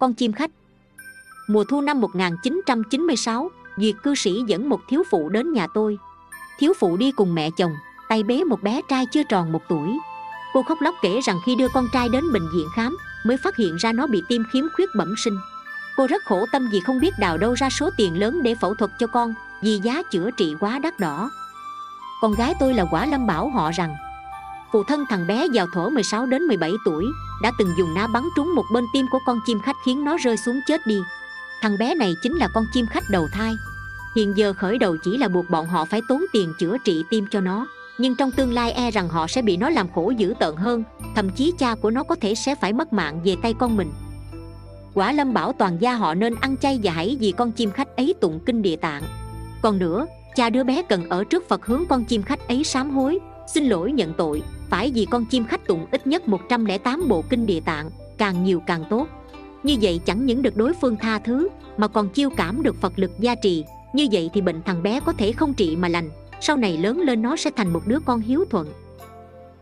con chim khách. Mùa thu năm 1996 Duyệt cư sĩ dẫn một thiếu phụ đến nhà tôi. Thiếu phụ đi cùng mẹ chồng, Tay bế một bé trai chưa tròn một tuổi. Cô khóc lóc kể rằng khi đưa con trai đến bệnh viện khám, Mới phát hiện ra nó bị tim khiếm khuyết bẩm sinh. Cô rất khổ tâm vì không biết đào đâu ra số tiền lớn để phẫu thuật cho con, Vì giá chữa trị quá đắt đỏ. Con gái tôi là quả lâm bảo họ rằng, Phụ thân thằng bé vào thổ 16 đến 17 tuổi đã từng dùng ná bắn trúng một bên tim của con chim khách khiến nó rơi xuống chết đi. Thằng bé này chính là con chim khách đầu thai. Hiện giờ khởi đầu chỉ là buộc bọn họ phải tốn tiền chữa trị tim cho nó Nhưng trong tương lai e rằng họ sẽ bị nó làm khổ dữ tợn hơn Thậm chí cha của nó có thể sẽ phải mất mạng về tay con mình. Quả lâm bảo toàn gia họ nên ăn chay và hãy vì con chim khách ấy tụng kinh địa tạng. Còn nữa, cha đứa bé cần ở trước Phật hướng con chim khách ấy sám hối Xin lỗi nhận tội. Phải vì con chim khách tụng ít nhất 108 bộ kinh địa tạng Càng nhiều càng tốt. Như vậy chẳng những được đối phương tha thứ Mà còn chiêu cảm được Phật lực gia trì. Như vậy thì bệnh thằng bé có thể không trị mà lành Sau này lớn lên nó sẽ thành một đứa con hiếu thuận.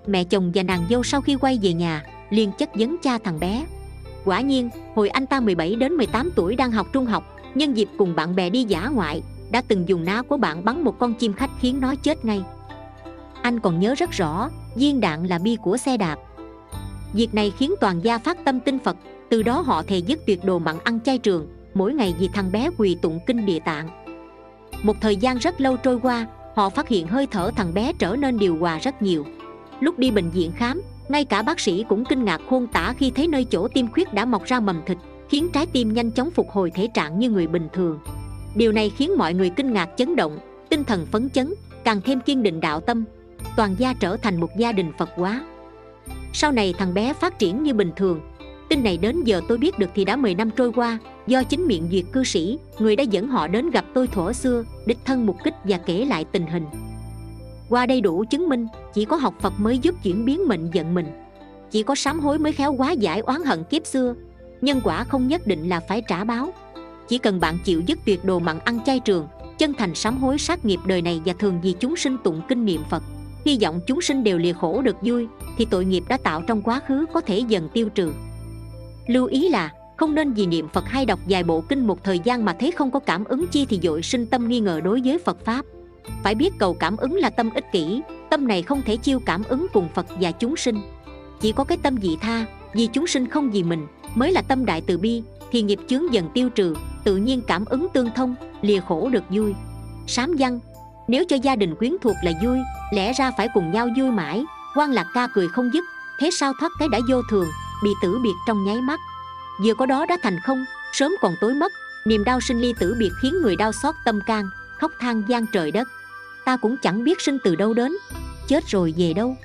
Mẹ chồng và nàng dâu sau khi quay về nhà liền chất vấn cha thằng bé. Quả nhiên, hồi anh ta 17 đến 18 tuổi đang học trung học Nhân dịp cùng bạn bè đi giả ngoại Đã từng dùng ná của bạn bắn một con chim khách khiến nó chết ngay. Anh còn nhớ rất rõ, viên đạn là bi của xe đạp. Việc này khiến toàn gia phát tâm tin Phật Từ đó họ thề dứt tuyệt đồ mặn ăn chay trường Mỗi ngày vì thằng bé quỳ tụng kinh địa tạng. Một thời gian rất lâu trôi qua Họ phát hiện hơi thở thằng bé trở nên điều hòa rất nhiều. Lúc đi bệnh viện khám ngay cả bác sĩ cũng kinh ngạc khôn tả khi thấy nơi chỗ tim khuyết đã mọc ra mầm thịt khiến trái tim nhanh chóng phục hồi thể trạng như người bình thường. Điều này khiến mọi người kinh ngạc chấn động tinh thần phấn chấn càng thêm kiên định đạo tâm toàn gia trở thành một gia đình phật hóa. Sau này thằng bé phát triển như bình thường. Tin này đến giờ tôi biết được thì đã 10 năm trôi qua, do chính miệng duyệt cư sĩ, người đã dẫn họ đến gặp tôi thuở xưa, đích thân mục kích và kể lại tình hình. Qua đây đủ chứng minh, chỉ có học phật mới giúp chuyển biến mệnh vận mình. Chỉ có sám hối mới khéo quá giải oán hận kiếp xưa. Nhân quả không nhất định là phải trả báo. Chỉ cần bạn chịu dứt tuyệt đồ mặn ăn chay trường, chân thành sám hối sát nghiệp đời này và thường vì chúng sinh tụng kinh niệm phật hy vọng chúng sinh đều lìa khổ được vui, thì tội nghiệp đã tạo trong quá khứ có thể dần tiêu trừ. Lưu ý là, không nên vì niệm phật hay đọc vài bộ kinh một thời gian mà thấy không có cảm ứng chi thì dội sinh tâm nghi ngờ đối với phật pháp. Phải biết cầu cảm ứng là tâm ích kỷ, tâm này không thể chiêu cảm ứng cùng phật và chúng sinh. Chỉ có cái tâm dị tha, vì chúng sinh không vì mình, mới là tâm đại từ bi, thì nghiệp chướng dần tiêu trừ, tự nhiên cảm ứng tương thông, lìa khổ được vui. Sám văn nếu cho gia đình quyến thuộc là vui, lẽ ra phải cùng nhau vui mãi. Quan lạc ca cười không dứt, thế sao thoát cái đã vô thường, bị tử biệt trong nháy mắt. Vừa có đó đã thành không, sớm còn tối mất, niềm đau sinh ly tử biệt khiến người đau xót tâm can, khóc than gian trời đất. Ta cũng chẳng biết sinh từ đâu đến, chết rồi về đâu.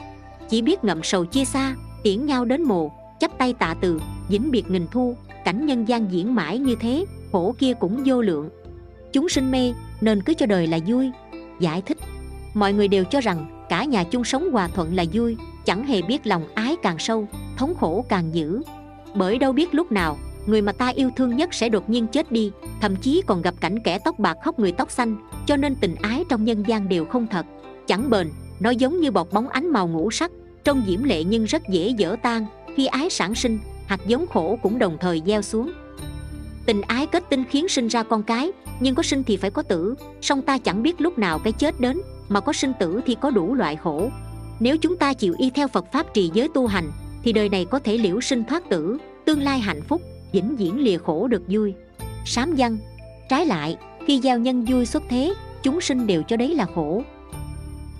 Chỉ biết ngậm sầu chia xa, tiễn nhau đến mồ, chắp tay tạ từ, vĩnh biệt nghìn thu, cảnh nhân gian diễn mãi như thế, khổ kia cũng vô lượng. Chúng sinh mê, nên cứ cho đời là vui giải thích. Mọi người đều cho rằng cả nhà chung sống hòa thuận là vui, chẳng hề biết lòng ái càng sâu, thống khổ càng dữ. Bởi đâu biết lúc nào, người mà ta yêu thương nhất sẽ đột nhiên chết đi, thậm chí còn gặp cảnh kẻ tóc bạc khóc người tóc xanh, cho nên tình ái trong nhân gian đều không thật. Chẳng bền, nó giống như bọt bóng ánh màu ngũ sắc trông diễm lệ nhưng rất dễ dở tan, khi ái sản sinh, hạt giống khổ cũng đồng thời gieo xuống. Tình ái kết tinh khiến sinh ra con cái nhưng có sinh thì phải có tử, song ta chẳng biết lúc nào cái chết đến, mà có sinh tử thì có đủ loại khổ. Nếu chúng ta chịu y theo phật pháp trì giới tu hành, thì đời này có thể liễu sinh thoát tử, tương lai hạnh phúc, vĩnh viễn lìa khổ được vui. Sám văn. Trái lại, khi giao nhân vui xuất thế, chúng sinh đều cho đấy là khổ.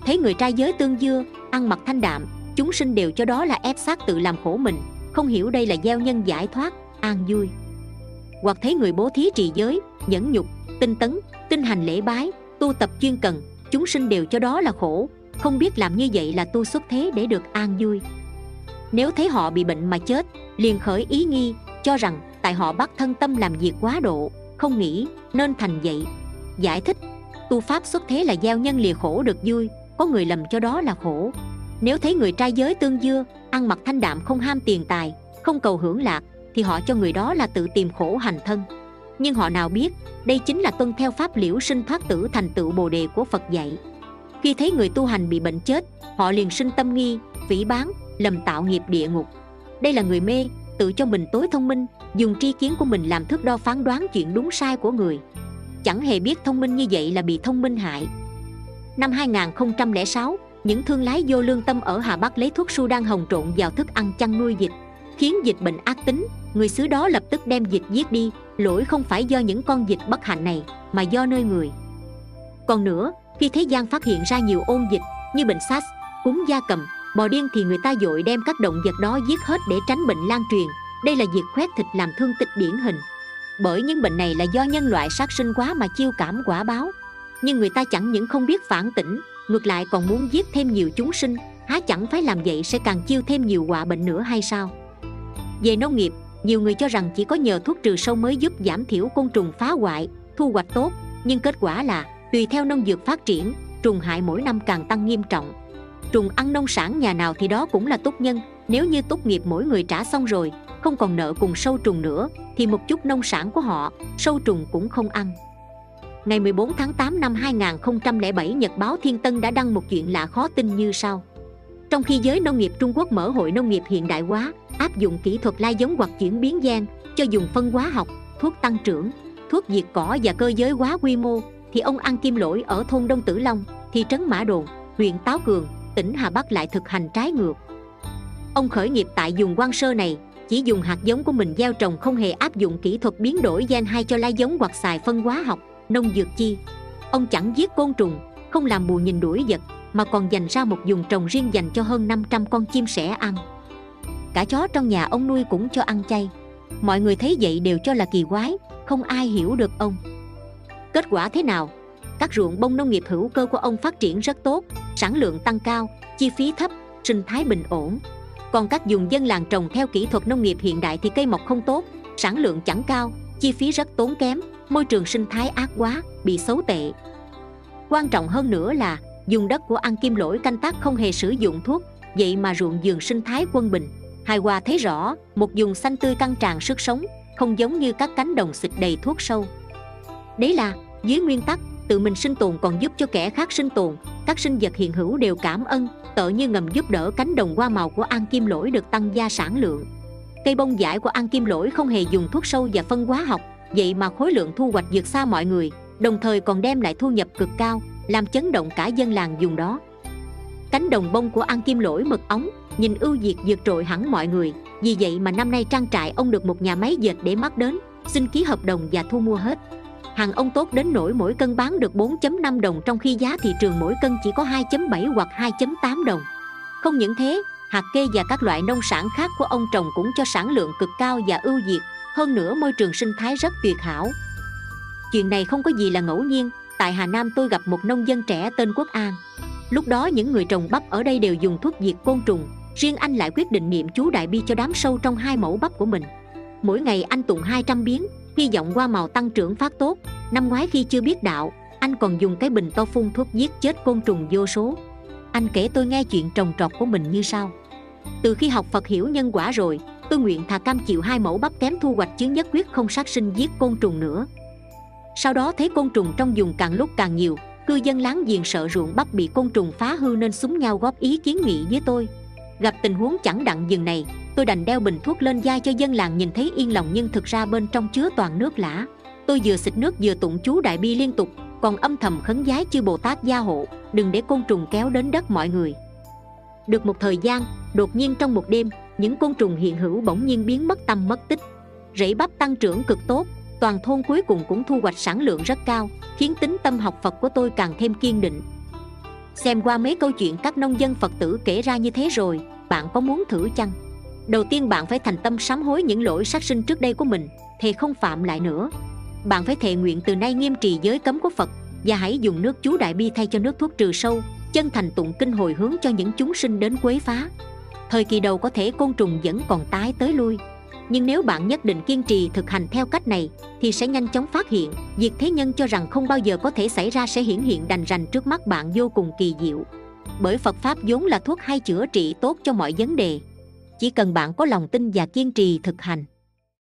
Thấy người trai giới tương dưa, ăn mặc thanh đạm, chúng sinh đều cho đó là ép sát tự làm khổ mình, không hiểu đây là gieo nhân giải thoát, an vui. Hoặc thấy người bố thí trì giới, nhẫn nhục tinh tấn, tinh hành lễ bái, tu tập chuyên cần, chúng sinh đều cho đó là khổ. Không biết làm như vậy là tu xuất thế để được an vui. Nếu thấy họ bị bệnh mà chết, liền khởi ý nghi, cho rằng tại họ bắt thân tâm làm việc quá độ, không nghĩ nên thành vậy. Giải thích, tu pháp xuất thế là gieo nhân lìa khổ được vui, có người lầm cho đó là khổ. Nếu thấy người trai giới tương dưa, ăn mặc thanh đạm không ham tiền tài, không cầu hưởng lạc, thì họ cho người đó là tự tìm khổ hành thân nhưng họ nào biết, đây chính là tuân theo pháp liễu sinh thoát tử thành tựu bồ đề của phật dạy. Khi thấy người tu hành bị bệnh chết, họ liền sinh tâm nghi phỉ bán, lầm tạo nghiệp địa ngục. Đây là người mê, tự cho mình tối thông minh, dùng tri kiến của mình làm thước đo phán đoán chuyện đúng sai của người. Chẳng hề biết thông minh như vậy là bị thông minh hại. Năm 2006 những thương lái vô lương tâm ở Hà Bắc lấy thuốc su đang hồng trộn vào thức ăn chăn nuôi dịch khiến dịch bệnh ác tính, người xứ đó lập tức đem dịch giết đi. Lỗi không phải do những con dịch bất hạnh này, mà do nơi người. Còn nữa, khi thế gian phát hiện ra nhiều ôn dịch, như bệnh sars, cúm da cầm, bò điên thì người ta dội đem các động vật đó giết hết để tránh bệnh lan truyền. Đây là việc khoét thịt làm thương tích điển hình. Bởi những bệnh này là do nhân loại sát sinh quá mà chiêu cảm quả báo. Nhưng người ta chẳng những không biết phản tỉnh, ngược lại còn muốn giết thêm nhiều chúng sinh, há chẳng phải làm vậy sẽ càng chiêu thêm nhiều họa bệnh nữa hay sao? Về nông nghiệp, nhiều người cho rằng chỉ có nhờ thuốc trừ sâu mới giúp giảm thiểu côn trùng phá hoại, thu hoạch tốt, nhưng kết quả là, tùy theo nông dược phát triển, trùng hại mỗi năm càng tăng nghiêm trọng. Trùng ăn nông sản nhà nào thì đó cũng là tốt nhân, nếu như tốt nghiệp mỗi người trả xong rồi, không còn nợ cùng sâu trùng nữa, thì một chút nông sản của họ, sâu trùng cũng không ăn. Ngày 14 tháng 8 năm 2007 Nhật báo Thiên Tân đã đăng một chuyện lạ khó tin như sau. Trong khi giới nông nghiệp Trung Quốc mở hội nông nghiệp hiện đại hóa áp dụng kỹ thuật lai giống hoặc chuyển biến gen cho dùng phân hóa học, thuốc tăng trưởng, thuốc diệt cỏ và cơ giới hóa quy mô, thì ông ăn kim lỗi ở thôn đông tử long, thị trấn mã đồn, huyện táo cường, tỉnh hà bắc lại thực hành trái ngược. Ông khởi nghiệp tại dùng quan sơ này, chỉ dùng hạt giống của mình gieo trồng không hề áp dụng kỹ thuật biến đổi gen hay cho lai giống hoặc xài phân hóa học, nông dược chi. Ông chẳng giết côn trùng, không làm bù nhìn đuổi vật, mà còn dành ra một vùng trồng riêng dành cho hơn 500 con chim sẻ ăn cả chó trong nhà ông nuôi cũng cho ăn chay. Mọi người thấy vậy đều cho là kỳ quái, không ai hiểu được ông. Kết quả thế nào? Các ruộng bông nông nghiệp hữu cơ của ông phát triển rất tốt, sản lượng tăng cao, chi phí thấp, sinh thái bình ổn. Còn các dùng dân làng trồng theo kỹ thuật nông nghiệp hiện đại thì cây mọc không tốt, sản lượng chẳng cao, chi phí rất tốn kém, môi trường sinh thái ác quá, bị xấu tệ. Quan trọng hơn nữa là, dùng đất của ăn kim lỗi canh tác không hề sử dụng thuốc, vậy mà ruộng vườn sinh thái quân bình hài hòa thấy rõ, một vùng xanh tươi căng tràn sức sống, không giống như các cánh đồng xịt đầy thuốc sâu. Đấy là, dưới nguyên tắc, tự mình sinh tồn còn giúp cho kẻ khác sinh tồn, các sinh vật hiện hữu đều cảm ơn, tợ như ngầm giúp đỡ cánh đồng hoa màu của an kim lỗi được tăng gia sản lượng. Cây bông giải của an kim lỗi không hề dùng thuốc sâu và phân hóa học, vậy mà khối lượng thu hoạch vượt xa mọi người, đồng thời còn đem lại thu nhập cực cao, làm chấn động cả dân làng dùng đó. Cánh đồng bông của an kim lỗi mật ống nhìn ưu diệt vượt trội hẳn mọi người. Vì vậy mà năm nay trang trại ông được một nhà máy dệt để mắt đến, xin ký hợp đồng và thu mua hết. Hàng ông tốt đến nỗi mỗi cân bán được 4.5 đồng trong khi giá thị trường mỗi cân chỉ có 2.7 hoặc 2.8 đồng. Không những thế, hạt kê và các loại nông sản khác của ông trồng cũng cho sản lượng cực cao và ưu diệt hơn nữa môi trường sinh thái rất tuyệt hảo. Chuyện này không có gì là ngẫu nhiên. Tại hà nam tôi gặp một nông dân trẻ tên quốc an. Lúc đó những người trồng bắp ở đây đều dùng thuốc diệt côn trùng riêng anh lại quyết định niệm chú đại bi cho đám sâu trong hai mẫu bắp của mình. Mỗi ngày anh tụng 200 biến, hy vọng qua màu tăng trưởng phát tốt. Năm ngoái khi chưa biết đạo, anh còn dùng cái bình to phun thuốc giết chết côn trùng vô số. Anh kể tôi nghe chuyện trồng trọt của mình như sau. Từ khi học phật hiểu nhân quả rồi, tôi nguyện thà cam chịu hai mẫu bắp kém thu hoạch chứ nhất quyết không sát sinh giết côn trùng nữa. Sau đó thấy côn trùng trong vùng càng lúc càng nhiều, cư dân láng giềng sợ ruộng bắp bị côn trùng phá hư nên súng nhau góp ý kiến nghị với tôi gặp tình huống chẳng đặng dừng này, tôi đành đeo bình thuốc lên vai cho dân làng nhìn thấy yên lòng nhưng thực ra bên trong chứa toàn nước lã. Tôi vừa xịt nước vừa tụng chú đại bi liên tục, còn âm thầm khấn giái chư bồ tát gia hộ, đừng để côn trùng kéo đến đất mọi người. Được một thời gian, đột nhiên trong một đêm, những côn trùng hiện hữu bỗng nhiên biến mất tâm mất tích. Rễ bắp tăng trưởng cực tốt, toàn thôn cuối cùng cũng thu hoạch sản lượng rất cao, khiến tính tâm học phật của tôi càng thêm kiên định xem qua mấy câu chuyện các nông dân phật tử kể ra như thế rồi, bạn có muốn thử chăng? Đầu tiên bạn phải thành tâm sám hối những lỗi sát sinh trước đây của mình thì không phạm lại nữa. Bạn phải thề nguyện từ nay nghiêm trì giới cấm của phật và hãy dùng nước chú đại bi thay cho nước thuốc trừ sâu, chân thành tụng kinh hồi hướng cho những chúng sinh đến quấy phá. Thời kỳ đầu có thể côn trùng vẫn còn tái tới lui nhưng nếu bạn nhất định kiên trì thực hành theo cách này, thì sẽ nhanh chóng phát hiện. Việc thế nhân cho rằng không bao giờ có thể xảy ra sẽ hiển hiện đành rành trước mắt bạn vô cùng kỳ diệu. Bởi phật pháp vốn là thuốc hay chữa trị tốt cho mọi vấn đề. Chỉ cần bạn có lòng tin và kiên trì thực hành.